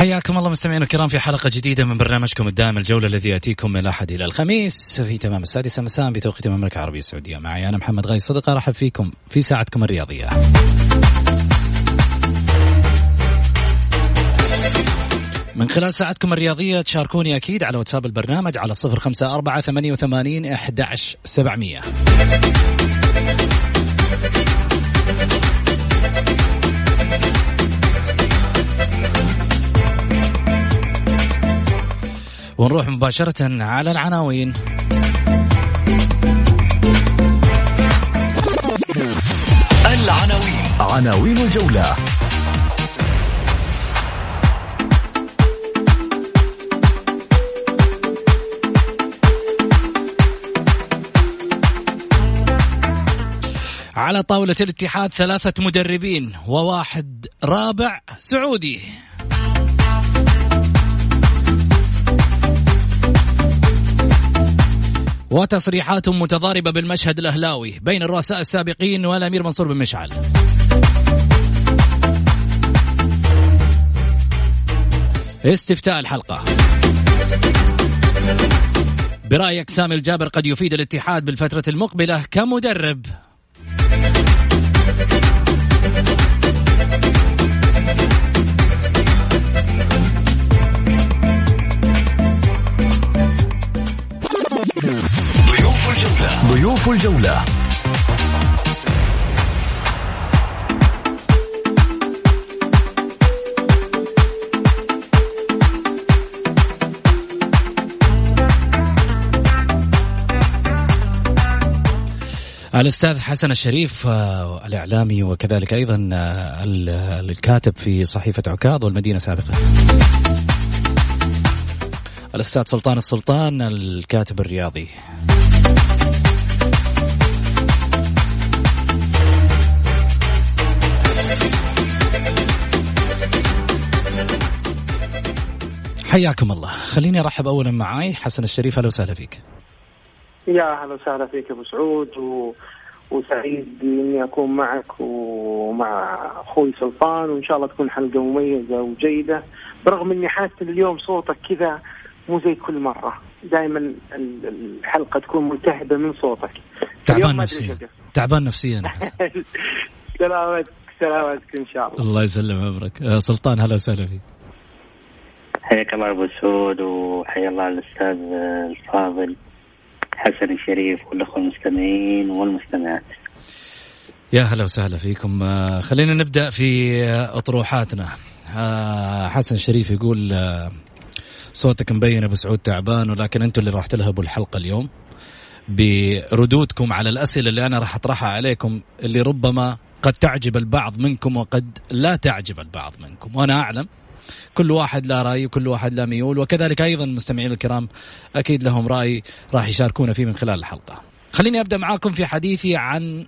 حياكم الله مستمعينا الكرام في حلقة جديدة من برنامجكم الدائم الجولة الذي يأتيكم من الأحد إلى الخميس في تمام السادسة مساء بتوقيت المملكة العربية السعودية. معي أنا محمد غاي صدقة أرحب فيكم في ساعتكم الرياضية. من خلال ساعتكم الرياضية تشاركوني أكيد على واتساب البرنامج على صفر خمسة أربعة ثمانية وثمانين أحداش سبعمية. ونروح مباشرة على العناوين. العناوين. عناوين الجولة. على طاولة الاتحاد ثلاثة مدربين وواحد رابع سعودي. وتصريحات متضاربة بالمشهد الأهلاوي بين الرؤساء السابقين والأمير منصور بن مشعل. استفتاء الحلقة. برأيك سامي الجابر قد يفيد الاتحاد بالفترة المقبلة كمدرب. الجولة. الأستاذ حسن الشريف آه، الإعلامي وكذلك أيضا آه، ال- الكاتب في صحيفة عكاظ والمدينة سابقا. الأستاذ سلطان السلطان الكاتب الرياضي. حياكم الله. خليني أرحب أولا معاي حسن الشريف. أهلا وسهلا فيك. يا أهلا وسهلا فيك أبو سعود و... وسعيد إني أكون معك ومع أخوي سلطان وإن شاء الله تكون حلقة مميزة وجيدة. برغم إني حاسس اليوم صوتك كذا مو زي كل مرة. دائما ال- الحلقة تكون ملتهبة من صوتك. تعبان نفسيا. تعبان نفسيا يا حسن. سلامتك سلامتك إن شاء الله. الله يسلم عمرك. آه، سلطان هلا وسهلا فيك. حياك الله أبو سعود وحيا الله الأستاذ الفاضل حسن الشريف والأخوة المستمعين والمستمعات. يا هلا وسهلا فيكم. آه، خلينا نبدأ في أطروحاتنا. آه، حسن شريف يقول آه، صوتك مبين أبو سعود تعبان ولكن أنتم اللي راح تلهبوا الحلقة اليوم. بردودكم على الأسئلة اللي أنا راح أطرحها عليكم اللي ربما قد تعجب البعض منكم وقد لا تعجب البعض منكم. وأنا أعلم كل واحد له رأي وكل واحد له ميول وكذلك أيضا المستمعين الكرام أكيد لهم رأي راح يشاركونا فيه من خلال الحلقة. خليني أبدأ معاكم في حديثي عن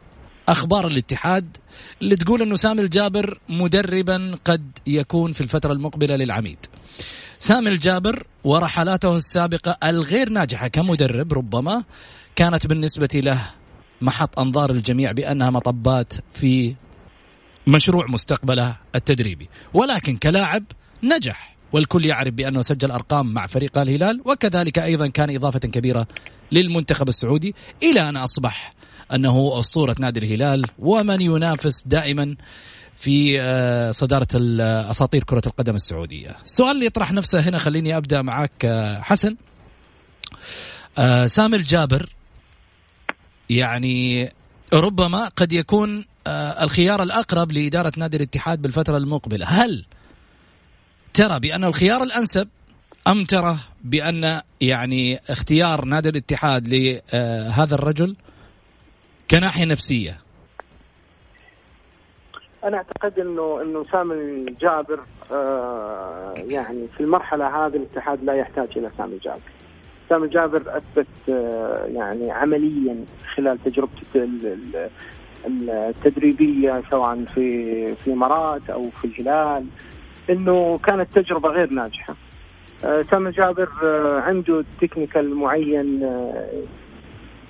أخبار الاتحاد اللي تقول إنه سامي الجابر مدربا قد يكون في الفترة المقبلة للعميد. سامي الجابر ورحلاته السابقة الغير ناجحة كمدرب ربما كانت بالنسبة له محط أنظار الجميع بأنها مطبات في مشروع مستقبله التدريبي ولكن كلاعب نجح والكل يعرف بأنه سجل أرقام مع فريق الهلال وكذلك أيضا كان إضافة كبيرة للمنتخب السعودي إلى أن أصبح أنه أسطورة نادي الهلال ومن ينافس دائما في آه، صدارة أساطير كرة القدم السعودية. السؤال اللي يطرح نفسه هنا خليني أبدأ معك آه، حسن. سامي الجابر يعني ربما قد يكون الخيار الأقرب لإدارة نادي الاتحاد بالفترة المقبلة، هل ترى بأن الخيار الأنسب أم ترى بأن يعني اختيار نادي الاتحاد لهذا الرجل كناحية نفسية أنا أعتقد إنه إنه سامي الجابر آه يعني في المرحلة هذه الاتحاد لا يحتاج إلى سامي الجابر. سامي الجابر أثبت آه يعني عمليا خلال تجربته التدريبية سواء في في الامارات أو في الهلال إنه كانت تجربة غير ناجحة. آه سامي الجابر آه عنده technical معين آه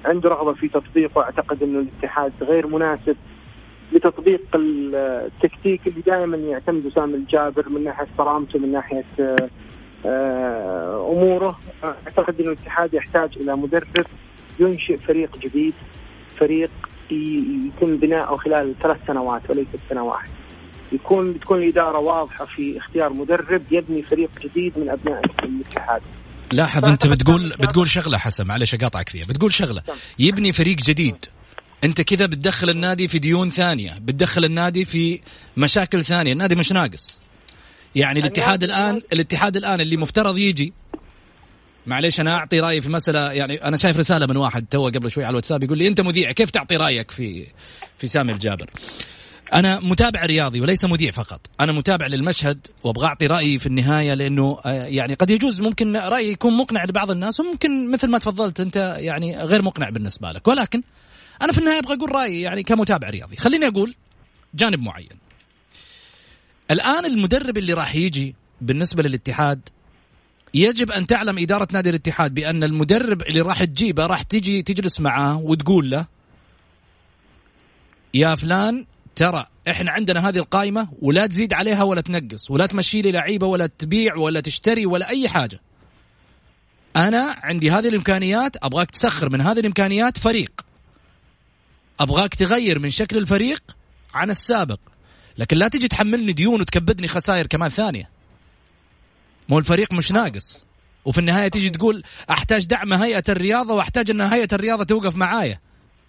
عنده رغبة في تطبيقه. أعتقد إنه الاتحاد غير مناسب لتطبيق التكتيك اللي دائما يعتمد سامي الجابر من ناحية صرامته من ناحية آه، أموره. أعتقد ان الاتحاد يحتاج إلى مدرب ينشئ فريق جديد فريق يتم بناؤه خلال ثلاث سنوات وليس سنة واحدة. يكون تكون الإدارة واضحة في اختيار مدرب يبني فريق جديد من أبناء الاتحاد. لاحظ أنت بتقول بتقول شغلة حسن معلش أقاطعك فيها. بتقول شغلة. يبني فريق جديد. أنت كذا بتدخل النادي في ديون ثانية. بتدخل النادي في مشاكل ثانية. النادي مش ناقص. يعني الاتحاد الآن الاتحاد الآن اللي مفترض يجي. معليش أنا أعطي رأيي في مسألة يعني أنا شايف رسالة من واحد تو قبل شوي على الواتساب يقول لي أنت مذيع كيف تعطي رأيك في في سامي الجابر؟ أنا متابع رياضي وليس مذيع فقط. أنا متابع للمشهد وأبغى أعطي رأيي في النهاية لأنه آه، يعني قد يجوز. ممكن رأيي يكون مقنع لبعض الناس وممكن مثل ما تفضلت أنت يعني غير مقنع بالنسبة لك. ولكن أنا في النهاية أبغى أقول رأيي يعني كمتابع رياضي. خليني أقول جانب معين. الآن المدرب اللي راح يجي بالنسبة للاتحاد يجب أن تعلم إدارة نادي الاتحاد بأن المدرب اللي راح تجيبه راح تجي تجلس معاه وتقول له يا فلان ترى إحنا عندنا هذه القائمة ولا تزيد عليها ولا تنقص ولا تمشي لي لعيبة ولا تبيع ولا تشتري ولا أي حاجة. أنا عندي هذه الإمكانيات أبغاك تسخر من هذه الإمكانيات فريق. أبغاك تغير من شكل الفريق عن السابق. لكن لا تجي تحملني ديون وتكبدني خسائر كمان ثانية. مو الفريق مش ناقص. وفي النهاية تيجي تقول أحتاج دعم هيئة الرياضة وأحتاج أن هيئة الرياضة توقف معايا.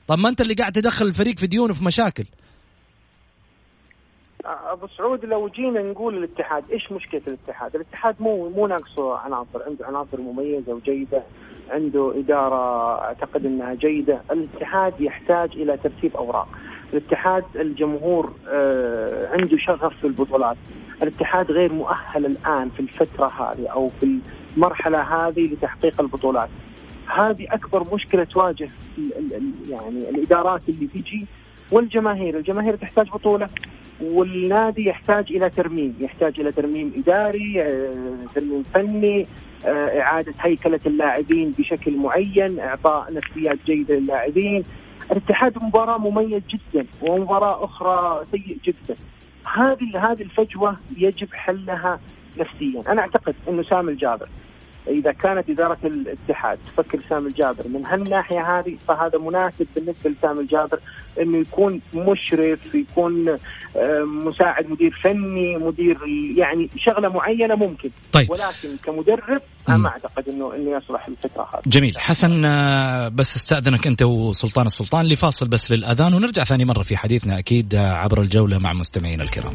طب ما أنت اللي قاعد تدخل الفريق في ديون وفي مشاكل. أبو سعود لو جينا نقول الاتحاد إيش مشكلة الاتحاد؟ الاتحاد مو مو ناقصه عناصر عنده عناصر مميزة وجيدة عنده إدارة أعتقد إنها جيدة، الاتحاد يحتاج إلى ترتيب أوراق، الاتحاد الجمهور آه، عنده شغف في البطولات، الاتحاد غير مؤهل الآن في الفترة هذه أو في المرحلة هذه لتحقيق البطولات. هذه أكبر مشكلة تواجه يعني الإدارات اللي تجي والجماهير، الجماهير تحتاج بطولة والنادي يحتاج إلى ترميم، يحتاج إلى ترميم إداري، آه، ترميم فني، آه، إعادة هيكلة اللاعبين بشكل معين، إعطاء نفسيات جيدة للاعبين. الاتحاد مباراة مميز جدا ومباراة أخرى سيء جدا. هذه هذه الفجوة يجب حلها نفسيا، أنا أعتقد إنه سامي الجابر إذا كانت إدارة الاتحاد تفكر سامي الجابر من هالناحية هذه فهذا مناسب بالنسبة لسامي الجابر إنه يكون مشرف يكون آه، مساعد مدير فني مدير يعني شغلة معينة ممكن. طيب. ولكن كمدرب أنا ما أعتقد إنه إنه يصلح الفترة هذه. جميل. حسن آه، بس استأذنك أنت وسلطان السلطان لفاصل بس للأذان ونرجع ثاني مرة في حديثنا أكيد عبر الجولة مع مستمعينا الكرام.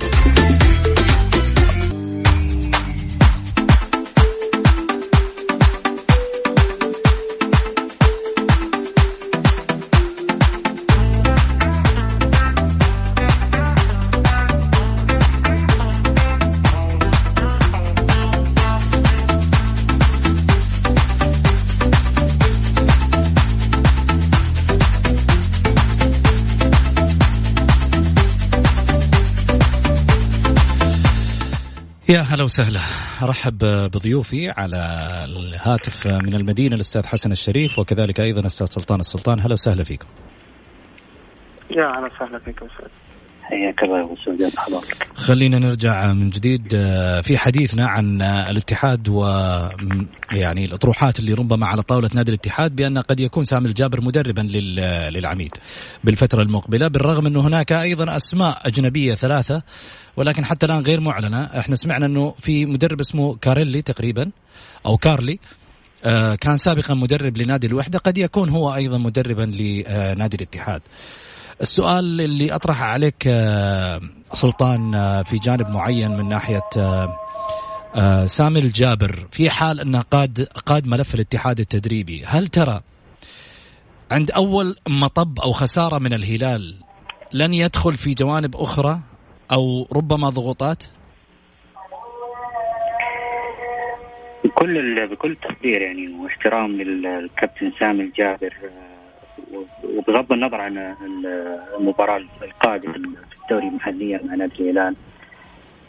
وسهلا. أرحب بضيوفي على الهاتف من المدينة الأستاذ حسن الشريف وكذلك أيضا الاستاذ سلطان السلطان. هلا وسهلا فيكم. يا أهلا وسهلا فيكم أستاذ. حياك الله أبو خلينا نرجع من جديد آه، في حديثنا عن آه، الاتحاد و يعني الأطروحات اللي ربما على طاولة نادي الاتحاد بأن قد يكون سامي الجابر مدربا للعميد بالفترة المقبلة بالرغم أنه هناك أيضا أسماء أجنبية ثلاثة ولكن حتى الآن غير معلنة. إحنا سمعنا أنه في مدرب اسمه كاريلي تقريبا أو كارلي آه، كان سابقا مدرب لنادي الوحدة قد يكون هو أيضا مدربا لنادي الاتحاد. السؤال اللي أطرحه عليك آه، سلطان آه، في جانب معين من ناحية آه، سامي الجابر في حال أنه قاد قاد ملف الاتحاد التدريبي هل ترى عند أول مطب أو خسارة من الهلال لن يدخل في جوانب أخرى أو ربما ضغوطات؟ بكل بكل تقدير يعني واحترام للكابتن سامي الجابر وبغض النظر عن المباراة القادمة في الدوري محليا مع نادي الهلال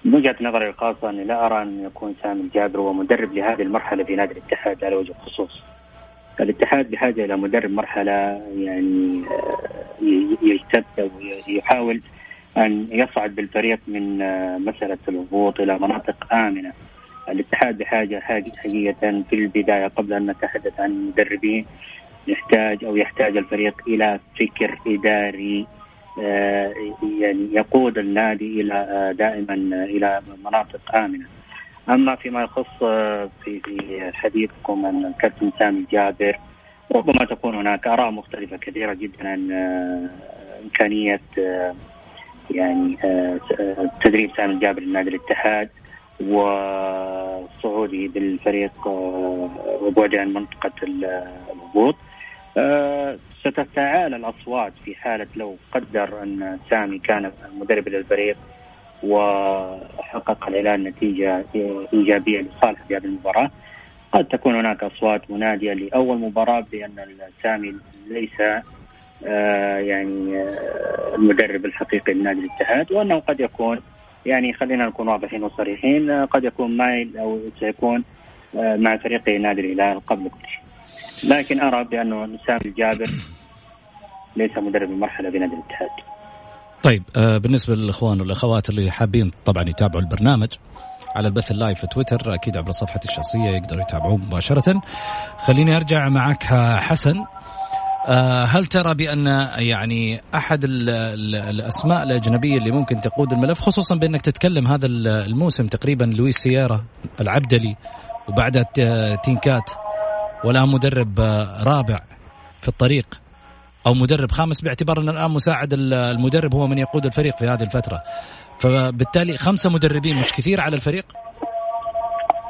من وجهة نظري الخاصة أني لا أرى أن يكون سامي الجابر هو مدرب لهذه المرحلة في نادي الاتحاد على وجه الخصوص. الاتحاد بحاجة إلى مدرب مرحلة يعني آه، يجتد ويحاول أن يصعد بالفريق من آه، مسألة الهبوط إلى مناطق آمنة. الاتحاد بحاجة حقيقة في البداية قبل أن نتحدث عن المدربين يحتاج أو يحتاج الفريق إلى فكر إداري آه، يعني يقود النادي إلى آه، دائما إلى مناطق آمنة. أما فيما يخص آه، في في حديثكم عن الكابتن سامي جابر ربما تكون هناك آراء مختلفة كثيرة جدا عن إمكانية يعني تدريب سامي الجابر لنادي الاتحاد وصعوده بالفريق وبعده عن منطقة الهبوط. آه، ستتعالى الأصوات في حالة لو قدر أن سامي كان مدرب للفريق وحقق الهلال نتيجة إيجابية لصالح في هذه المباراة قد تكون هناك أصوات منادية لأول مباراة بأن سامي ليس آه يعني آه المدرب الحقيقي لنادي الاتحاد وأنه قد يكون يعني خلينا نكون واضحين وصريحين قد يكون مايل أو سيكون مع فريق نادي الهلال قبل كل شيء. لكن أرى بأنه سامي الجابر ليس مدرب المرحلة بنادي الاتحاد. طيب آه بالنسبة للإخوان والأخوات اللي حابين طبعا يتابعوا البرنامج على البث اللايف في تويتر أكيد عبر صفحتي الشخصية يقدروا يتابعوه مباشرة. خليني أرجع معك حسن آه هل ترى بأن يعني أحد ال ال الأسماء الأجنبية اللي ممكن تقود الملف خصوصا بأنك تتكلم هذا الموسم تقريبا لويس سيارة العبدلي وبعدها تينكات ولا مدرب رابع في الطريق أو مدرب خامس باعتبار أن الآن مساعد المدرب هو من يقود الفريق في هذه الفترة. فبالتالي خمسة مدربين مش كثير على الفريق؟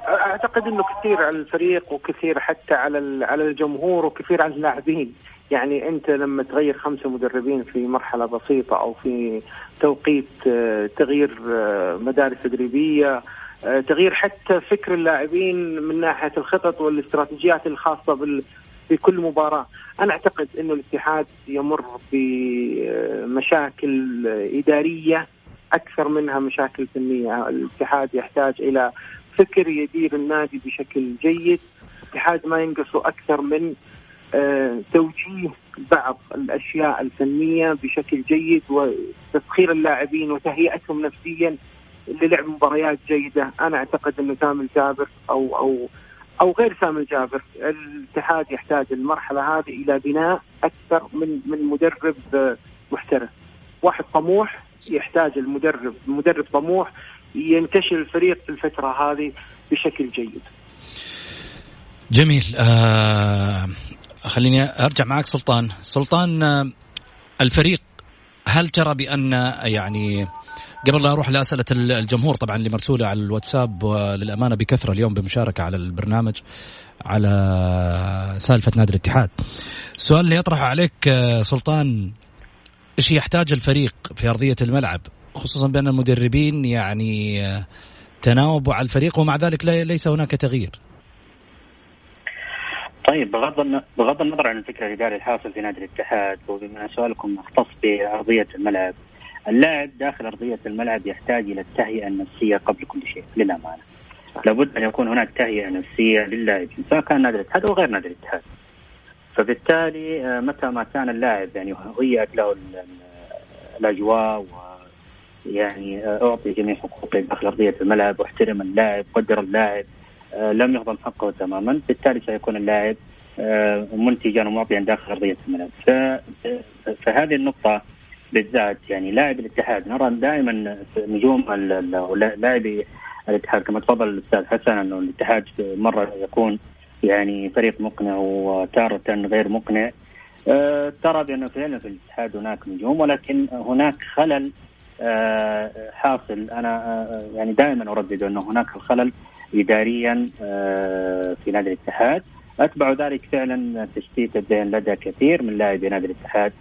أعتقد إنه كثير على الفريق وكثير حتى على على الجمهور وكثير على اللاعبين. يعني أنت لما تغير خمسة مدربين في مرحلة بسيطة أو في توقيت آه، تغيير آه، مدارس تدريبية تغيير حتى فكر اللاعبين من ناحية الخطط والاستراتيجيات الخاصة بال في مباراة، أنا أعتقد إنه الاتحاد يمر بمشاكل إدارية أكثر منها مشاكل فنية، الاتحاد يحتاج إلى فكر يدير النادي بشكل جيد، الاتحاد ما ينقصه أكثر من آه، توجيه بعض الأشياء الفنية بشكل جيد وتسخير اللاعبين وتهيئتهم نفسيا للعب مباريات جيدة. أنا أعتقد إنه سامي الجابر أو أو أو غير سامي الجابر. الاتحاد يحتاج المرحلة هذه إلى بناء أكثر من من مدرب محترف. واحد طموح يحتاج المدرب. مدرب طموح ينتشل الفريق في الفترة هذه بشكل جيد. جميل. آه خليني أرجع معك سلطان. سلطان آه الفريق هل ترى بأن يعني قبل لا أروح لأسئلة الجمهور طبعا اللي مرسولة على الواتساب وللأمانة بكثرة اليوم بمشاركة على البرنامج على سالفة نادي الاتحاد. السؤال اللي اطرحه عليك آه، سلطان إيش يحتاج الفريق في أرضية الملعب خصوصا بأن المدربين يعني آه، تناوبوا على الفريق ومع ذلك ليس هناك تغيير. طيب بغض بغض النظر عن الفكر الاداري الحاصل في نادي الاتحاد وبما سؤالكم مختص بأرضية الملعب اللاعب داخل أرضية الملعب يحتاج إلى التهيئة النفسية قبل كل شيء للأمانة. لابد أن يكون هناك تهيئة نفسية للاعبين سواء كان نادي الاتحاد أو غير نادي الاتحاد. فبالتالي آه، متى ما كان اللاعب يعني هيئت له الأجواء يعني أعطي جميع حقوقه داخل أرضية الملعب واحترم اللاعب قدر اللاعب لم يهضم حقه تماما بالتالي سيكون اللاعب منتجا ومعطيا داخل أرضية الملعب فهذه النقطة بالذات يعني لاعب الاتحاد. نرى دائما نجوم لاعبي الاتحاد كما تفضل الأستاذ حسن إنه الاتحاد مرة يكون يعني فريق مقنع وتارة غير مقنع. أه ترى بأنه فعلا في الاتحاد هناك نجوم ولكن هناك خلل أه حاصل. أنا أه يعني دائما أردد أنه هناك خلل إداريا أه في نادي الاتحاد. أتبع ذلك فعلا تشتيت الذهن لدى كثير من لاعبي نادي الاتحاد.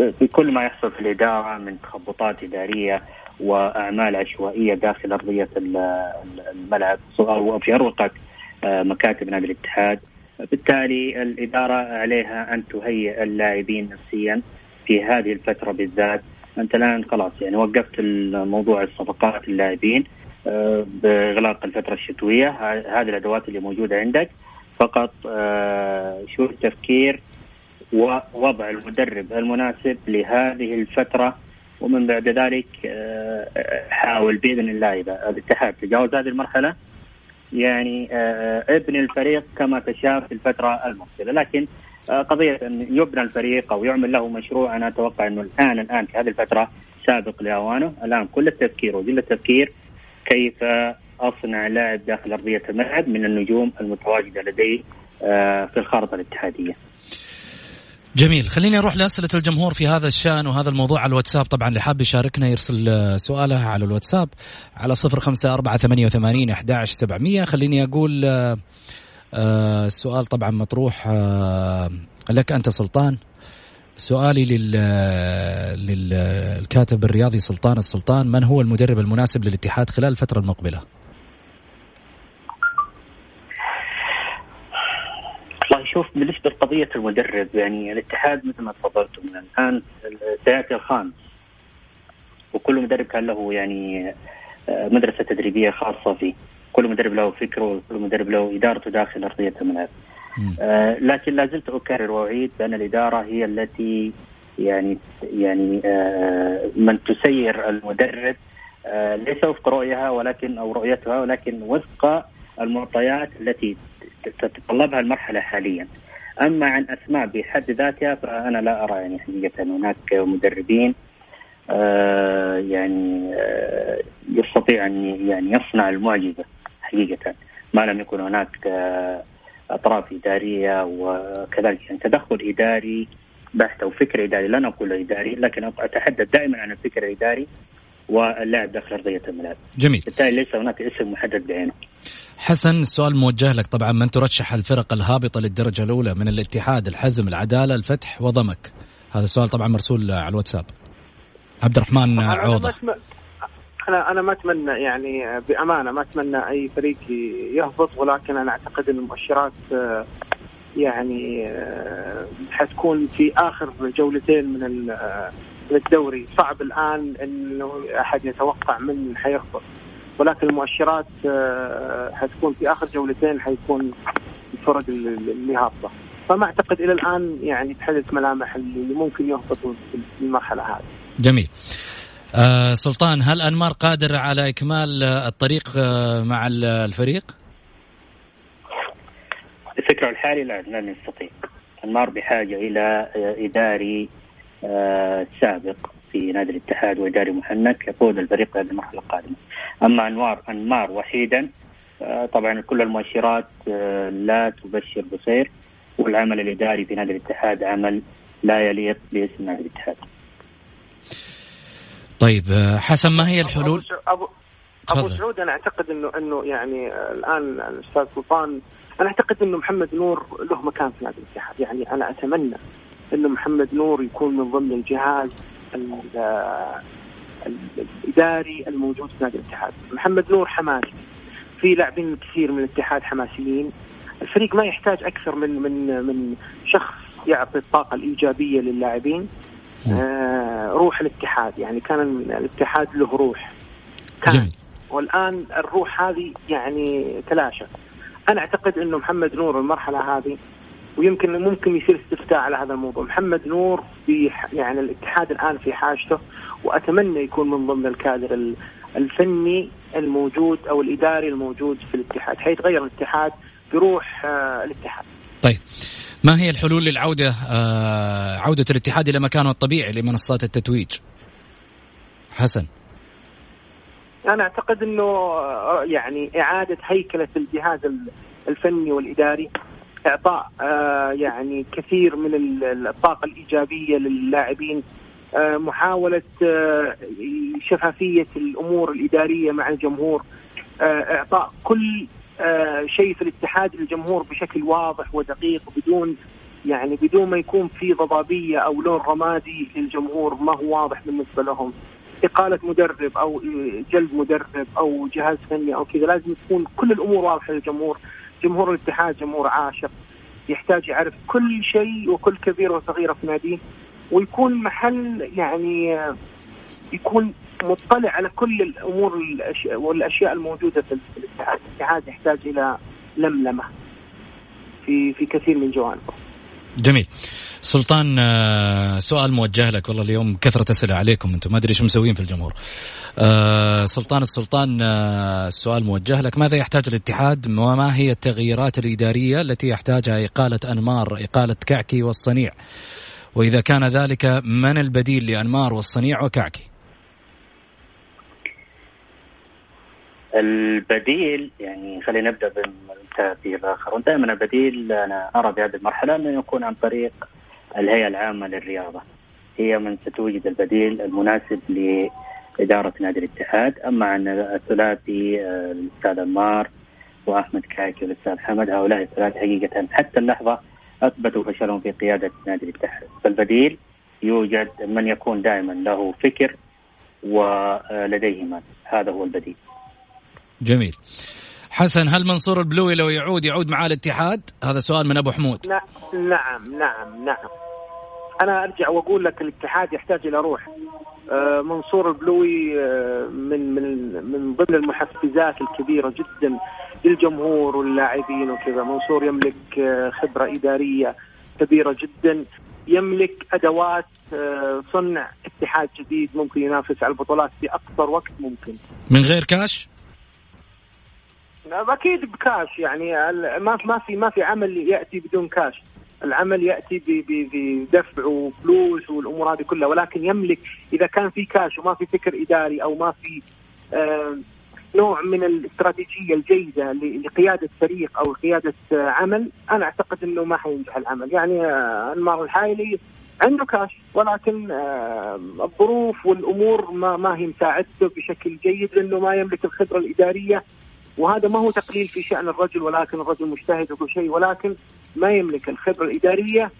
أه في كل ما يحصل في الإدارة من تخبطات إدارية وأعمال عشوائية داخل أرضية الملعب أو في أروقة آه، مكاتب نادي الاتحاد. بالتالي الإدارة عليها أن تهيئ اللاعبين نفسيا في هذه الفترة بالذات. أنت الآن خلاص يعني وقفت الموضوع الصفقات اللاعبين آه، بإغلاق الفترة الشتوية. هذه الأدوات اللي موجودة عندك. فقط آه، شو التفكير ووضع المدرب المناسب لهذه الفترة ومن بعد ذلك حاول بإذن الله إذا الاتحاد تجاوز هذه المرحلة يعني آه، ابني الفريق كما تشاء في الفترة المقبلة لكن آه، قضية أن يبنى الفريق أو يعمل له مشروع أنا أتوقع أنه الآن الآن في هذه الفترة سابق لأوانه الآن كل التفكير وجل التفكير كيف أصنع لاعب داخل أرضية الملعب من النجوم المتواجدة لدي آه، في الخارطة الاتحادية. جميل. خليني أروح لأسئلة الجمهور في هذا الشأن وهذا الموضوع على الواتساب. طبعا اللي حاب يشاركنا يرسل سؤاله على الواتساب على صفر خمسة أربعة ثمانية وثمانين أحداش سبعمية. خليني أقول آه، السؤال طبعا مطروح آه، لك أنت سلطان. سؤالي لل... للكاتب الرياضي سلطان السلطان من هو المدرب المناسب للاتحاد خلال الفترة المقبلة؟ شوف بالنسبة لقضيه المدرب يعني الاتحاد مثل ما تفضلتم الآن سيأتي الخامس وكل مدرب كان له يعني آه، مدرسة تدريبية خاصة فيه. كل مدرب له فكره وكل مدرب له إدارته داخل أرضية الملعب. آه لكن لا زلت أكرر وأعيد بأن الإدارة هي التي يعني يعني آه من تسير المدرب. آه ليس وفق رؤيها ولكن أو رؤيتها ولكن وفق المعطيات التي تتطلبها المرحلة حاليا. أما عن أسماء بحد ذاتها فأنا لا أرى يعني حقيقة هناك مدربين آه يعني آه يستطيع أن يعني يصنع المعجزة حقيقة. ما لم يكن هناك آه أطراف إدارية وكذلك يعني تدخل إداري بحت أو فكر إداري لا نقول إداري لكن أتحدث دائما عن الفكر الإداري. واللاعب داخل أرضية الملعب. جميل. بالتالي ليس هناك اسم محدد بعينه. حسن السؤال موجه لك طبعا من ترشح الفرق الهابطة للدرجة الأولى من الاتحاد، الحزم، العدالة، الفتح وضمك. هذا السؤال طبعا مرسول على الواتساب. عبد الرحمن عوضة. أنا أنا ما أتمنى يعني بأمانة ما أتمنى أي فريق يهبط ولكن أنا أعتقد إن المؤشرات يعني حتكون في آخر جولتين من للدوري صعب الآن إنه أحد يتوقع من حيهبط ولكن المؤشرات آه، حتكون في آخر جولتين حيكون الفرق اللي هابطة فما أعتقد إلى الآن يعني تحدث ملامح اللي ممكن يهبطوا في المرحلة هذه. جميل. آه سلطان هل أنمار قادر على إكمال الطريق آه، مع الفريق؟ الفكرة الحالي لا لن يستطيع. أنمار بحاجة إلى إداري آه، سابق في نادي الاتحاد وإداري محنك يقود الفريق هذه المرحلة القادمة. أما انوار أنمار وحيدا آه، طبعا كل المؤشرات آه، لا تبشر بخير والعمل الإداري في نادي الاتحاد عمل لا يليق باسم نادي الاتحاد. طيب حسن ما هي الحلول؟ ابو ابو سعود أنا أعتقد انه إنه يعني الآن الأستاذ سلطان أنا أعتقد إنه محمد نور له مكان في نادي الاتحاد يعني أنا أتمنى انه محمد نور يكون من ضمن الجهاز الإداري الموجود في نادي الاتحاد. محمد نور حماسي في لاعبين كثير من الاتحاد حماسيين. الفريق ما يحتاج أكثر من من من شخص يعطي الطاقة الإيجابية للاعبين. آه روح الاتحاد. يعني كان الاتحاد له روح. كان. جميل. والآن الروح هذه يعني تلاشت. أنا أعتقد إنه محمد نور المرحلة هذه ويمكن ممكن يصير استفتاء على هذا الموضوع محمد نور في يعني الاتحاد الآن في حاجته وأتمنى يكون من ضمن الكادر الفني الموجود أو الإداري الموجود في الاتحاد حيتغير الاتحاد بروح آه، الاتحاد. طيب ما هي الحلول للعودة آه عودة الاتحاد إلى مكانه الطبيعي لمنصات التتويج؟ حسن أنا أعتقد إنه آه، يعني إعادة هيكلة الجهاز الفني والإداري إعطاء آه، يعني كثير من الطاقه الإيجابية للاعبين آه، محاولة شفافية الأمور الإدارية مع الجمهور إعطاء كل شيء في الاتحاد للجمهور بشكل واضح ودقيق بدون يعني بدون ما يكون في ضبابية أو لون رمادي للجمهور ما هو واضح بالنسبة لهم. إقالة مدرب أو جلب مدرب أو جهاز فني أو كذا لازم تكون كل الأمور واضحة للجمهور. جمهور الاتحاد جمهور عاشق يحتاج يعرف كل شيء وكل كبيرة وصغيرة في ناديه ويكون محل يعني يكون مطلع على كل الأمور والأشياء الموجودة في الاتحاد، الاتحاد يحتاج إلى لملمة في في كثير من جوانبه. جميل. سلطان آه، سؤال موجه لك والله اليوم كثرة أسئلة عليكم أنتم ما أدري إيش مسوين في الجمهور. آه، سلطان السلطان آه، السؤال موجه لك. ماذا يحتاج الاتحاد؟ وما هي التغييرات الإدارية التي يحتاجها إقالة أنمار إقالة كعكي والصنيع؟ وإذا كان ذلك من البديل لأنمار والصنيع وكعكي؟ البديل يعني خلينا نبدأ بالتعبير الآخر. دائما البديل أنا أرى بهذه المرحلة أنه يكون عن طريق الهيئة العامة للرياضة. هي من ستوجد البديل المناسب لإدارة نادي الاتحاد. أما عن الثلاثي آه، الأستاذ عمار وأحمد كاكي والأستاذ حمد هؤلاء الثلاثه حقيقة حتى اللحظة أثبتوا فشلهم في قيادة نادي الاتحاد. فالبديل يوجد من يكون دائما له فكر ولديه مال هذا هو البديل. جميل. حسن هل منصور البلوي لو يعود يعود مع الاتحاد؟ هذا سؤال من أبو حمود. نعم نعم نعم. أنا أرجع وأقول لك الاتحاد يحتاج إلى روح. آه، منصور البلوي آه، من من من ضمن المحفزات الكبيرة جدا للجمهور واللاعبين وكذا، منصور يملك آه، خبرة إدارية كبيرة جدا، يملك أدوات صنع اتحاد جديد ممكن ينافس على البطولات في اقصر وقت ممكن. من غير كاش؟ أكيد بكاش. يعني ما ما في ما في عمل يأتي بدون كاش. العمل يأتي بدفع وفلوس والأمور هذه كلها. ولكن يملك إذا كان في كاش وما في فكر إداري أو ما في نوع من الاستراتيجية الجيدة لقيادة فريق أو قيادة عمل أنا أعتقد إنه ما حينجح العمل. يعني آه، انمار الحايلي عنده كاش ولكن الظروف والأمور ما ما هي مساعدته بشكل جيد لأنه ما يملك الخبرة الإدارية وهذا ما هو تقليل في شأن الرجل ولكن الرجل مجتهد وكل شيء ولكن ما يملك الخبرة الإدارية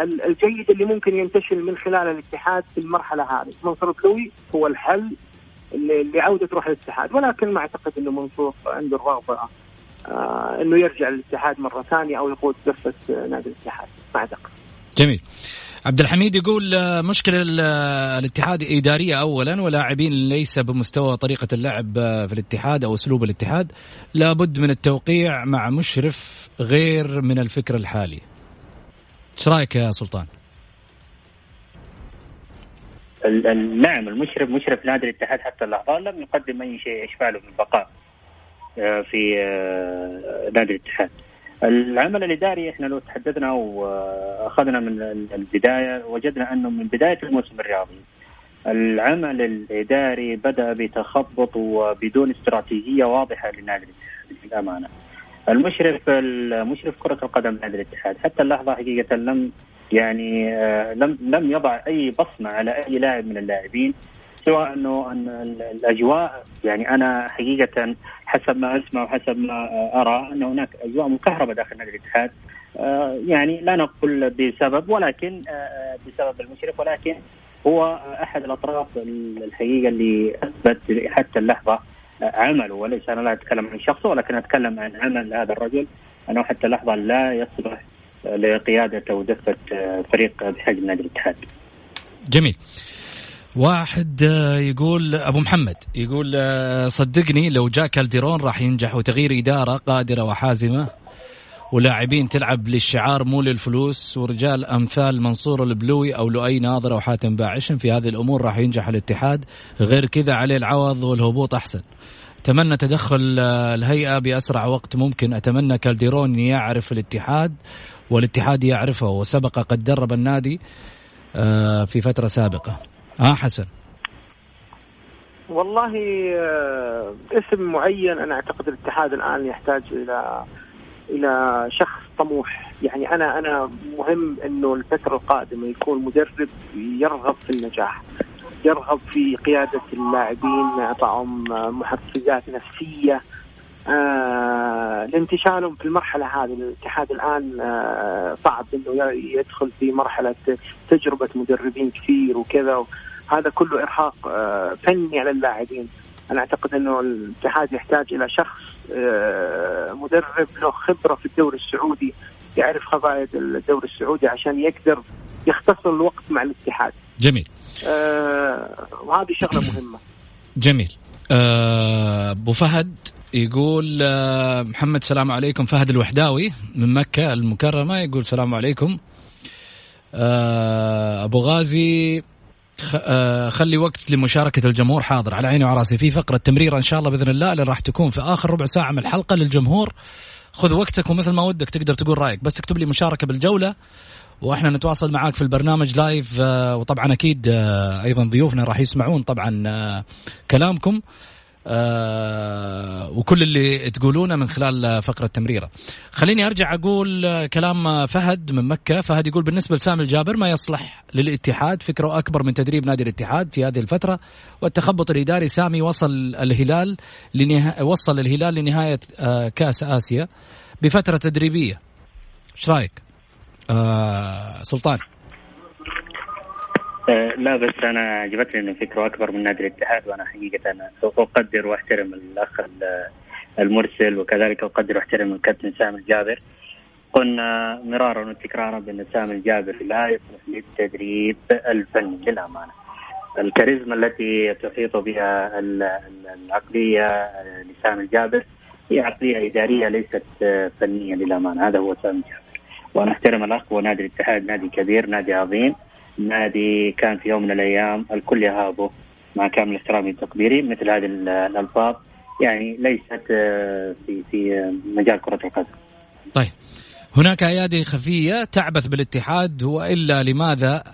الجيد اللي ممكن ينتشل من خلال الاتحاد في المرحلة هذه. منصور الكلوي هو الحل لعودة روح الاتحاد ولكن ما أعتقد أنه منصور عنده الرغبة آه أنه يرجع للاتحاد مرة ثانية أو يقود دفة نادي الاتحاد. ما أعتقد. جميل. عبد الحميد يقول آه، مشكلة آه، الاتحاد إدارية أولا ولاعبين ليس بمستوى طريقة اللعب آه، في الاتحاد أو أسلوب الاتحاد. لابد من التوقيع مع مشرف غير من الفكر الحالي. إيش رأيك يا سلطان؟ نعم المشرف مشرف نادي الاتحاد حتى اللحظة لم يقدم أي شيء يشفع له بالبقاء في نادي الاتحاد. العمل الإداري إحنا لو تحدثنا وأخذنا من البداية وجدنا أنه من بداية الموسم الرياضي العمل الإداري بدأ بتخبط وبدون استراتيجية واضحة لنادي الاتحاد للأمانة. المشرف المشرف كرة القدم نادي الاتحاد حتى اللحظة حقيقة لم يعني آه، لم لم يضع أي بصمة على أي لاعب من اللاعبين سواء إنه أن الأجواء يعني أنا حقيقة حسب ما أسمع وحسب ما أرى أن هناك أجواء مكهربة داخل نادي الاتحاد آه، يعني لا نقول بسبب ولكن آه، بسبب المشرف ولكن هو أحد الأطراف الحقيقة اللي أثبت حتى اللحظة عمله وليس أنا لا أتكلم عن شخصه ولكن أتكلم عن عمل هذا الرجل أنه حتى اللحظة لا يصلح لقيادة أو دفة فريق بحجم نادي الاتحاد. جميل. واحد آه، يقول أبو محمد. يقول آه، صدقني لو جاء كالديرون راح ينجح وتغيير إدارة قادرة وحازمة ولاعبين تلعب للشعار مو للفلوس ورجال أمثال منصور البلوي أو لؤي ناظر أو حاتم باعشم في هذه الأمور راح ينجح الاتحاد. غير كذا عليه العوض والهبوط أحسن. أتمنى تدخل الهيئة بأسرع وقت ممكن. أتمنى كالديرون يعرف الاتحاد والاتحاد يعرفه وسبق قد درب النادي آه، في فترة سابقة. آه حسن. والله آه، اسم معين أنا أعتقد الاتحاد الآن يحتاج إلى إلى شخص طموح. يعني أنا أنا مهم إنه الفترة القادمة يكون مدرب يرغب في النجاح يرغب في قيادة اللاعبين اعطائهم محفزات نفسية. آه لانتشالهم في المرحلة هذه. الاتحاد الآن آه صعب إنه يدخل في مرحلة تجربة مدربين كثير وكذا هذا كله إرهاق آه فني على اللاعبين. أنا أعتقد إنه الاتحاد يحتاج إلى شخص آه مدرب له خبرة في الدوري السعودي يعرف خبايا الدوري السعودي عشان يقدر يختصر الوقت مع الاتحاد. جميل. آه وهذه شغلة مهمة. جميل. أبو فهد يقول آه، محمد سلام عليكم فهد الوحداوي من مكة المكرمة يقول السلام عليكم. آه، أبو غازي خلي وقت لمشاركة الجمهور حاضر. على عيني وعراسي في فقرة تمريرة إن شاء الله بإذن الله اللي راح تكون في آخر ربع ساعة من الحلقة للجمهور. خذ وقتك ومثل ما ودك تقدر تقول رأيك بس تكتب لي مشاركة بالجولة وإحنا نتواصل معاك في البرنامج لايف وطبعا أكيد أيضا ضيوفنا راح يسمعون طبعا كلامكم. آه وكل اللي تقولونه من خلال فقرة تمريرة. خليني أرجع أقول كلام فهد من مكة. فهد يقول بالنسبة لسامي الجابر ما يصلح للاتحاد. فكرة أكبر من تدريب نادي الاتحاد في هذه الفترة والتخبط الإداري. سامي وصل الهلال لنها... وصل الهلال لنهاية آه كأس آسيا بفترة تدريبية. إيش رأيك؟ آه سلطان. آه، لا بس أنا عجبتني فكره أكبر من نادي الاتحاد وأنا حقيقة أنا أقدر وأحترم الأخ المرسل وكذلك أقدر واحترم الكابتن سامي الجابر قلنا مرارا وتكرارا بأن سامي الجابر لا يصلح للتدريب الفني للأمانة. الكاريزما التي تحيط بها العقلية لسامي الجابر هي عقلية إدارية ليست فنية للأمانة هذا هو سامي الجابر. وأنا أحترم الأخ ونادي الاتحاد نادي كبير نادي عظيم نادي كان في يوم من الأيام الكل يهابه مع كامل احترامي وتقديري مثل هذه الألفاظ يعني ليست آه، في في مجال كرة القدم. طيب هناك أيادي خفية تعبث بالاتحاد وإلا لماذا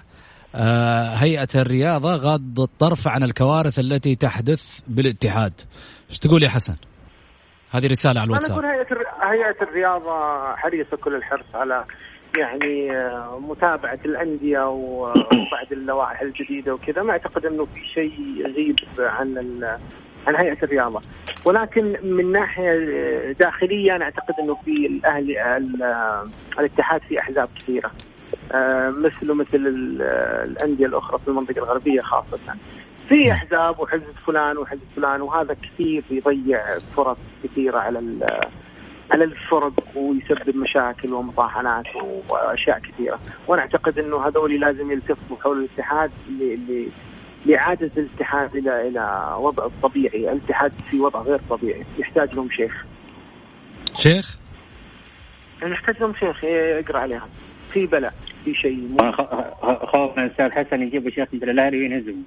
آه هيئة الرياضة غض الطرف عن الكوارث التي تحدث بالاتحاد؟ إيش تقول يا حسن؟ هذه رسالة على الواتساب. أنا أقول هيئة هيئة الرياضة حريصة كل الحرص على يعني آه، متابعة الأندية وبعد اللوائح الجديدة وكذا. ما أعتقد إنه في شيء يغيب عن عن هيئة الرياضة. ولكن من ناحية داخلية أنا أعتقد إنه في الاهلي الاتحاد في أحزاب كثيرة. آه، مثل مثل الأندية الأخرى في المنطقة الغربية خاصة. في أحزاب وحزب فلان وحزب فلان وهذا كثير يضيع فرص كثيرة على على الفرق ويسبب مشاكل ومطاحنات وأشياء كثيرة، وأنا أعتقد إنه هذول لازم يلتفوا حول الاتحاد لإعادة الاتحاد إلى إلى وضع الطبيعي، الاتحاد في وضع غير طبيعي، يحتاج لهم شيخ. شيخ؟ يحتاج لهم شيخ يقرا عليهم. في بلاء في شيء خوف من الاستاذ حسن يجيب شيخ مثل الاهلي وينهزم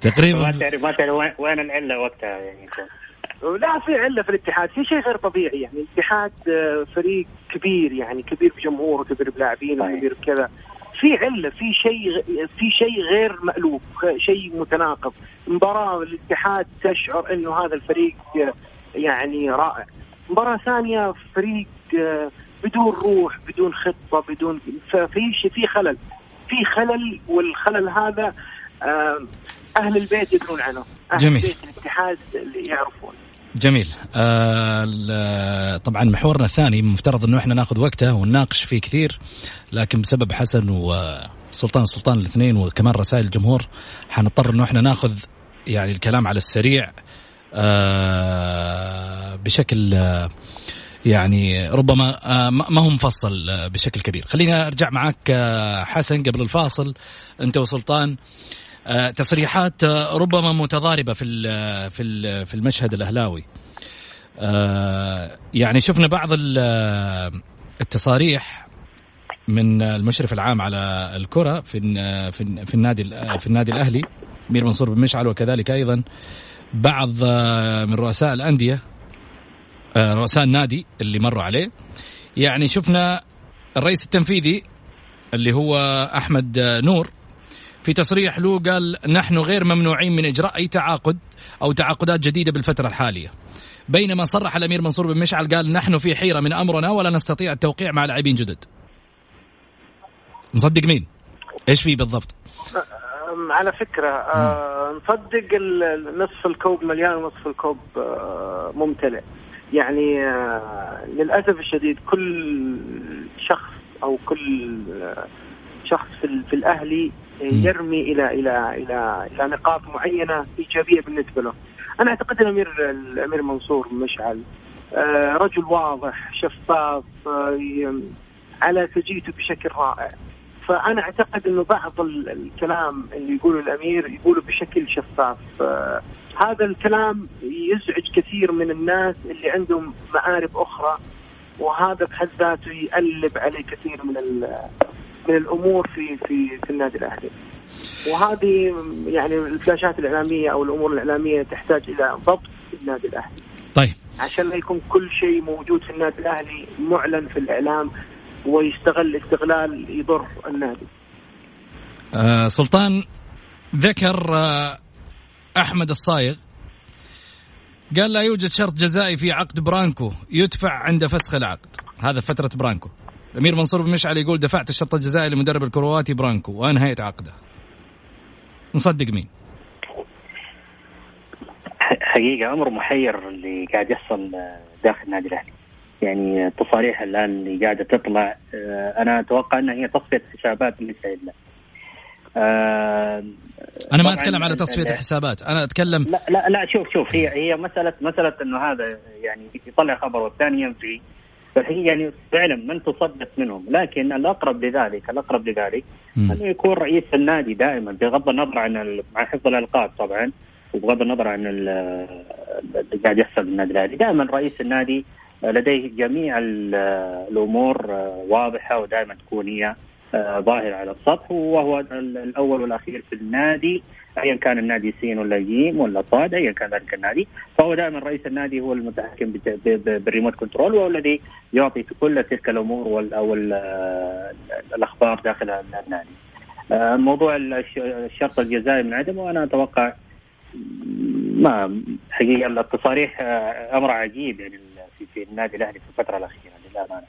تقريبا. ما تعرف ما تعرف وين العلة وقتها يعني لا في علة في الاتحاد. في شيء غير طبيعي يعني. الاتحاد آه، فريق كبير يعني كبير بجمهور وكبير بلاعبين وكبير بكذا في علة في شيء في شيء غير مألوف شيء متناقض. مباراة الاتحاد تشعر إنه هذا الفريق آه، يعني رائع. مباراة ثانية فريق آه، بدون روح بدون خطة بدون ففي في خلل. في خلل والخلل هذا أهل البيت يدرون عنه. أهل جميل. الاتحاد اللي يعرفون. جميل. آه طبعا محورنا الثاني مفترض إنه إحنا ناخذ وقته ونناقش فيه كثير لكن بسبب حسن وسلطان سلطان الاثنين وكمان رسائل الجمهور حنضطر إنه إحنا ناخذ يعني الكلام على السريع آه بشكل آه يعني ربما آه ما هو مفصل بشكل كبير. خلينا أرجع معك آه، حسن قبل الفاصل. أنت وسلطان آه، تصريحات آه، ربما متضاربة في في في المشهد الأهلاوي. يعني شفنا بعض التصاريح من المشرف العام على الكرة في في في النادي في النادي الأهلي امير منصور بن مشعل وكذلك أيضا بعض من رؤساء الأندية رؤساء النادي اللي مروا عليه. يعني شفنا الرئيس التنفيذي اللي هو أحمد نور في تصريح له قال نحن غير ممنوعين من إجراء أي تعاقد أو تعاقدات جديدة بالفترة الحالية. بينما صرح الأمير منصور بن مشعل قال نحن في حيرة من أمرنا ولا نستطيع التوقيع مع لاعبين جدد. نصدق مين؟ إيش في بالضبط؟ على فكرة آه نصدق نصف الكوب مليان ونصف الكوب آه ممتلئ. يعني آه للأسف الشديد كل شخص أو كل شخص في, في الأهلي يرمي إلى إلى إلى إلى نقاط معينة إيجابية بالنسبة له. أنا أعتقد الأمير الأمير منصور مشعل آه رجل واضح شفاف آه على سجيته بشكل رائع. فأنا أعتقد انه بعض الكلام اللي يقوله الأمير يقوله بشكل شفاف. آه هذا الكلام يزعج كثير من الناس اللي عندهم معارف أخرى وهذا بحد ذاته يقلب عليه كثير من من الأمور في في في النادي الأهلي. وهذه يعني الفلاشات الإعلامية أو الأمور الإعلامية تحتاج إلى ضبط في النادي الأهلي. طيب عشان لا يكون كل شيء موجود في النادي الأهلي معلن في الإعلام ويستغل استغلال يضر النادي. آه سلطان ذكر آه أحمد الصايغ قال لا يوجد شرط جزائي في عقد برانكو يدفع عند فسخ العقد هذا فترة برانكو الأمير منصور بن مشعل يقول دفعت الشرط الجزائي لمدرب الكرواتي برانكو وأنهيت عقده. نصدق مين؟ حقيقة أمر محير اللي قاعد يحصل داخل النادي الأهلي. يعني التصاريح الآن اللي قاعدة تطلع آه، أنا أتوقع أنها هي تصفية حسابات ليس إلا آه أنا ما أتكلم على تصفية الحسابات أنا أتكلم لا لا لا شوف شوف هي هي مساله مسألة إنه هذا يعني يطلع خبر والثاني ينفي. فهي يعني فعلا من تصدق منهم. لكن الأقرب لذلك الأقرب لذلك انه يكون رئيس النادي دائما بغض النظر عن مع حفظ الألقاب طبعا وبغض النظر عن اللي قاعد يحصل بالنادي الأهلي. دائما رئيس النادي لديه جميع الأمور واضحة ودائما تكون هي ظاهر على السطح وهو الأول والأخير في النادي. ايا كان النادي سين ولا جيم ولا صاد ايا كان ذلك النادي فهو دائما رئيس النادي هو المتحكم بالريموت كنترول وهو الذي يعطي كل تلك الأمور أو الأخبار داخل النادي. آه، موضوع الشرط الجزائي من عدمه أنا أتوقع ما حقيقة التصاريح آه، أمر عجيب يعني في النادي الأهلي في الفترة الأخيرة للأمانة.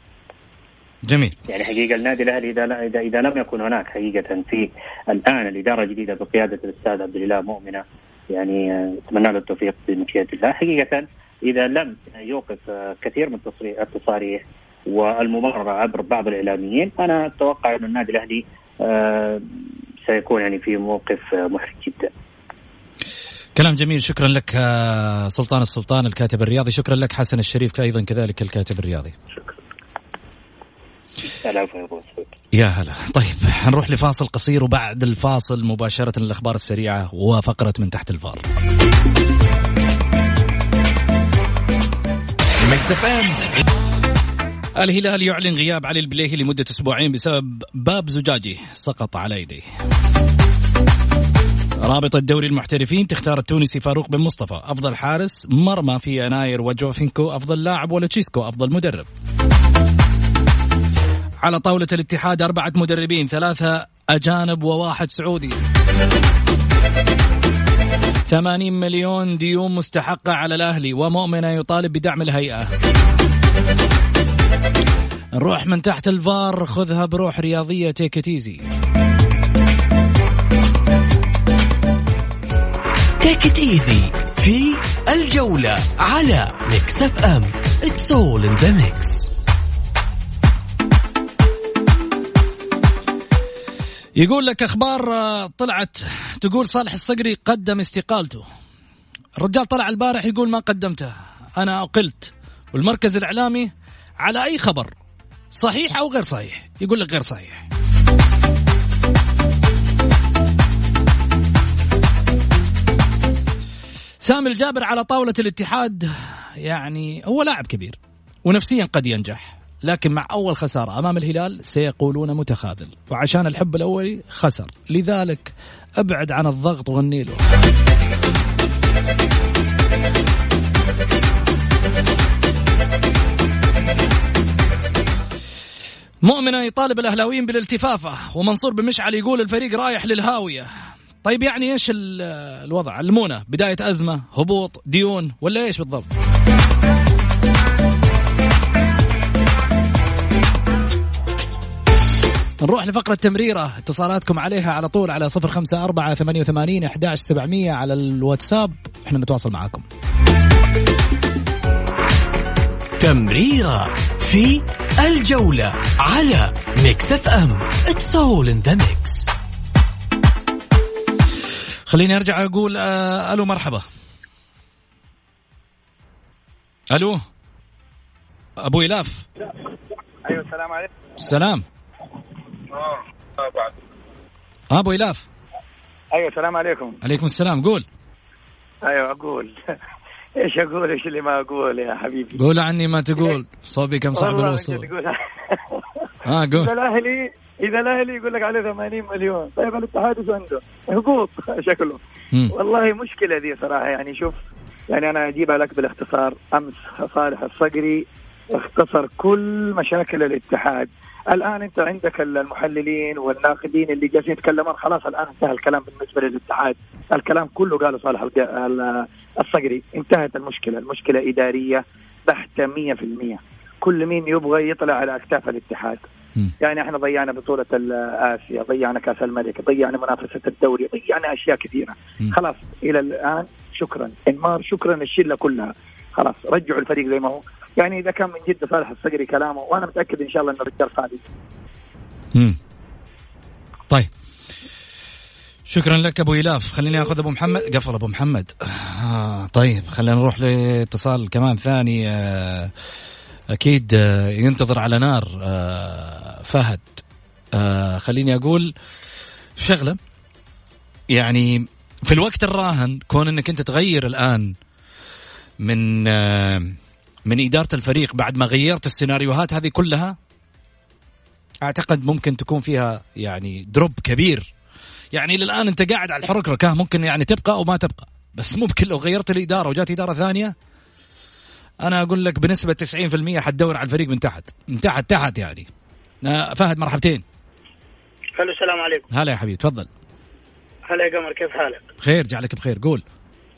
جميل. يعني حقيقة النادي الأهلي إذا اذا إذا لم يكن هناك حقيقة في الآن الإدارة الجديدة بقيادة الأستاذ عبد الاله مؤمنة يعني أتمنى له التوفيق بمشيئة الله. حقيقة إذا لم يوقف كثير من التصاريح والممرره عبر بعض الإعلاميين أنا أتوقع أن النادي الأهلي آه، سيكون يعني في موقف محرج جدا. كلام جميل. شكرا لك سلطان السلطان الكاتب الرياضي. شكرا لك حسن الشريف أيضا كذلك الكاتب الرياضي. شكرا. يا هلا. طيب هنروح لفاصل قصير وبعد الفاصل مباشرة الأخبار السريعة وفقرة من تحت الفار. الهلال يعلن غياب علي البليهي لمدة أسبوعين بسبب باب زجاجي سقط على يديه. رابطة دوري المحترفين تختار التونسي فاروق بن مصطفى. أفضل حارس مرمى في يناير وجوفينكو أفضل لاعب ولوتشيسكو أفضل مدرب. على طاولة الاتحاد أربعة مدربين ثلاثة أجانب وواحد سعودي. ثمانين مليون ديون مستحقة على الأهلي ومؤمنة يطالب بدعم الهيئة. نروح من تحت الفار خذها بروح رياضية take it easy take it easy في الجولة على Mix FM. it's all in the mix يقول لك أخبار آه، طلعت. تقول صالح الصقري قدم استقالته. الرجال طلع البارح يقول ما قدمته. أنا أقلت. والمركز الإعلامي على أي خبر؟ صحيح أو غير صحيح؟ يقول لك غير صحيح. سامي الجابر على طاولة الاتحاد يعني هو لاعب كبير ونفسيا قد ينجح. لكن مع أول خسارة أمام الهلال سيقولون متخاذل. وعشان الحب الأولي خسر. لذلك أبعد عن الضغط والنيل مؤمنة يطالب الأهلاويين بالالتفافة ومنصور بمشعل يقول الفريق رايح للهاوية. طيب يعني إيش الوضع؟ علمونا بداية أزمة هبوط ديون ولا إيش بالضبط؟ نروح لفقرة تمريرة. اتصالاتكم عليها على طول على صفر خمسة أربعة ثمانية وثمانين أحداش سبعمية على الواتساب. إحنا نتواصل معاكم. تمريرة في الجولة على Mix FM. it's all in the mix خليني أرجع أقول آه ألو مرحبا. ألو؟ أبو إلاف. أيوه السلام عليكم. السلام. آه أبو إلاف. أيوه السلام عليكم. عليكم السلام قول. أيوه أقول. إيش أقول؟ إيش اللي ما أقول يا حبيبي؟ قول عني ما تقول. صوبي كم صاحب الوصول. آه إذا قول الأهلي إذا الأهلي يقول لك عليه 80 مليون طيب الاتحاد إيش عنده؟ هبوط شكله. والله مشكلة دي صراحة يعني شوف يعني أنا أجيبها لك بالاختصار. أمس صالح الصقري اختصر كل مشاكل الاتحاد. الآن أنت عندك المحللين والناقدين اللي جالسين يتكلمون. خلاص الآن انتهى الكلام بالنسبة للاتحاد الكلام كله قاله صالح الصقري. انتهت المشكلة. المشكلة إدارية بحتة 100% كل مين يبغى يطلع على أكتاف الاتحاد. يعني إحنا ضيعنا بطولة آسيا ضيعنا كأس الملك ضيعنا منافسة الدوري ضيعنا أشياء كثيرة. خلاص إلى الآن شكرا. إنمار شكرا الشلة كلها. خلاص رجعوا الفريق زي ما هو. يعني إذا كان من جد صالح الصقري كلامه وأنا متأكد إن شاء الله إنه رجال صادق. مم. طيب. شكرا لك أبو إلاف. خليني أخذ أبو محمد. قفل أبو محمد. آه طيب خلينا نروح لاتصال كمان ثاني. آه أكيد آه ينتظر على نار آه فهد. آه خليني أقول شغلة. يعني في الوقت الراهن كون إنك أنت تغير الآن من آه من إدارة الفريق بعد ما غيرت السيناريوهات هذه كلها أعتقد ممكن تكون فيها يعني دروب كبير. يعني للآن أنت قاعد على الحركرك ها ممكن يعني تبقى أو ما تبقى. بس ممكن لو غيرت الإدارة وجات إدارة ثانية أنا أقول لك بنسبة 90% حتدور على الفريق من تحت من تحت تحت يعني. آه، فهد مرحبتين. ألو السلام عليكم. هلا يا حبيبي تفضل. هلا يا قمر كيف حالك؟ بخير جعلك بخير قول.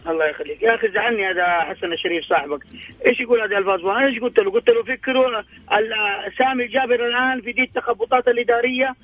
الله يخليك. يا أخي زعلني هذا حسن الشريف صاحبك. إيش يقول هذه الالفاظ أنا إيش قلت له؟ قلت له فكروا سامي الجابر الآن في دي التخبطات الإدارية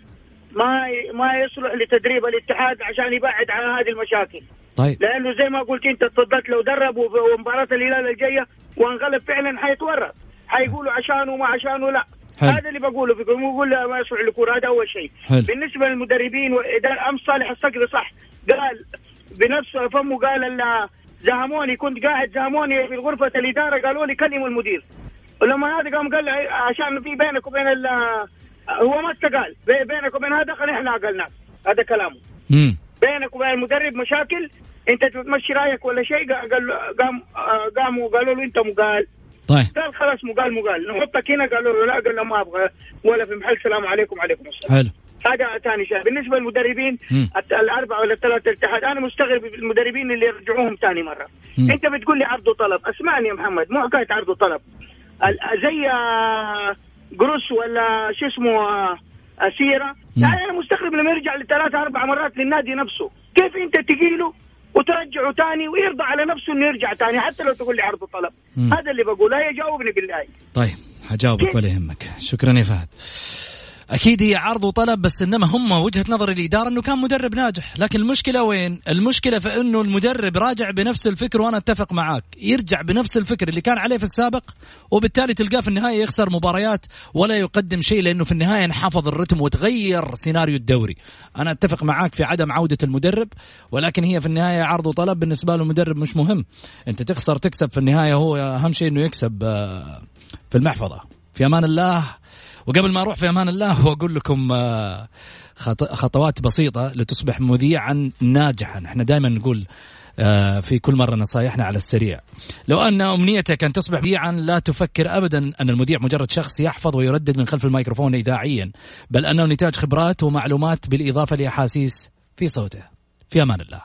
ما ما يصلح لتدريب الاتحاد عشان يبعد عن هذه المشاكل. طيب. لأنه زي ما قلت أنت تصدقت لو درب ومباراه الهلال الجاية وانغلب فعلا حيتورط. حيقولوا عشانه وما عشانه لا. حلو. هذا اللي بقوله فيكم. يقول لا ما يصلح للكوره هذا أول شيء. حلو. بالنسبة للمدربين وإدارة امس صالح الصقر صح قال بنفس فمه قال ال- زهموني كنت قاعد زهموني في غرفه الإدارة قالوا لي كلموا المدير. ولما هذا قام قال لي عشان في بينك وبين ال هو ما استقال. بي- بينك وبين هذا خلينا إحنا عقلناك هذا كلامه. امم بينك وبين المدرب مشاكل؟ أنت تمشي رأيك ولا شيء؟ قال قام قاموا قالوا له أنت مقال. طيب. قال خلاص مقال مقال. نحطك هنا قالوا له لا قال له ما أبغى. ولا في محل سلام عليكم وعليكم السلام. حلو. هذا ثاني شيء بالنسبة للمدربين الأربعة ولا الثلاثة الاتحاد أنا مستغرب المدربين اللي يرجعوهم ثاني مرة. مم. أنت بتقول لي عرض وطلب. أسمعني يا محمد مو حكاية عرض وطلب. زي آه، جروس ولا شو اسمه آه، سيرة. مم. يعني أنا مستغرب لما يرجع لثلاث أربع مرات للنادي نفسه. كيف أنت تجيله وترجعه ثاني ويرضى على نفسه إنه يرجع ثاني حتى لو تقول لي عرض وطلب. هذا اللي بقوله. هي جاوبني بالله. طيب حجاوبك؟ ولا يهمك. شكرا يا فهد. أكيد هي عرض وطلب بس إنما هم وجهة نظر الإدارة إنه كان مدرب ناجح. لكن المشكلة وين؟ المشكلة في إنه المدرب راجع بنفس الفكر وأنا أتفق معاك. يرجع بنفس الفكر اللي كان عليه في السابق وبالتالي تلقاه في النهاية يخسر مباريات ولا يقدم شيء لأنه في النهاية انحفظ الرتم وتغير سيناريو الدوري. أنا أتفق معاك في عدم عودة المدرب ولكن هي في النهاية عرض وطلب. بالنسبة له المدرب مش مهم. أنت تخسر تكسب في النهاية هو أهم شيء إنه يكسب آه، في المحفظة. في أمان الله. وقبل ما أروح في أمان الله وأقول لكم آه، خط- خطوات بسيطة لتصبح مذيعا ناجحا. إحنا دائما نقول آه، في كل مرة نصايحنا على السريع. لو أن أمنيتك أن تصبح مذيعا لا تفكر أبدا أن المذيع مجرد شخص يحفظ ويردد من خلف الميكروفون إذاعيا بل أنه نتاج خبرات ومعلومات بالإضافة لأحاسيس في صوته. في أمان الله.